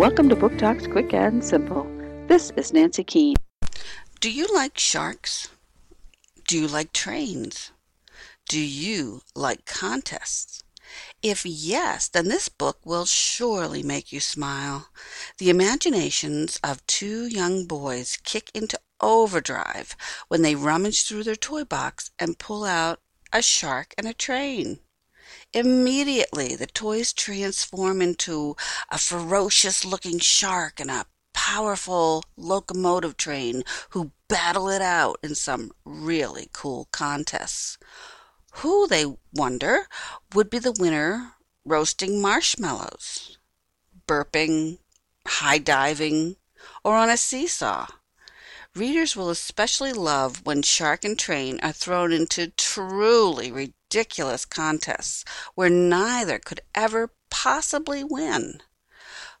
Welcome to Book Talks Quick and Simple. This is Nancy Keane. Do you like sharks? Do you like trains? Do you like contests? If yes, then this book will surely make you smile. The imaginations of two young boys kick into overdrive when they rummage through their toy box and pull out a shark and a train. Immediately, the toys transform into a ferocious looking shark and a powerful locomotive train who battle it out in some really cool contests. Who, they wonder, would be the winner roasting marshmallows, burping, high diving, or on a seesaw? Readers will especially love when Shark and Train are thrown into truly ridiculous contests where neither could ever possibly win.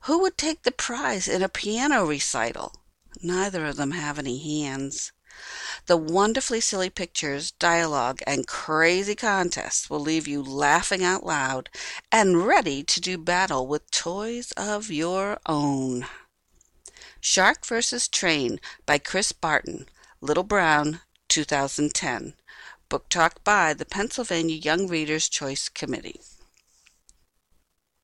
Who would take the prize in a piano recital? Neither of them have any hands. The wonderfully silly pictures, dialogue, and crazy contests will leave you laughing out loud and ready to do battle with toys of your own. Shark vs. Train by Chris Barton, Little Brown, 2010. Book Talk by the Pennsylvania Young Readers' Choice Committee.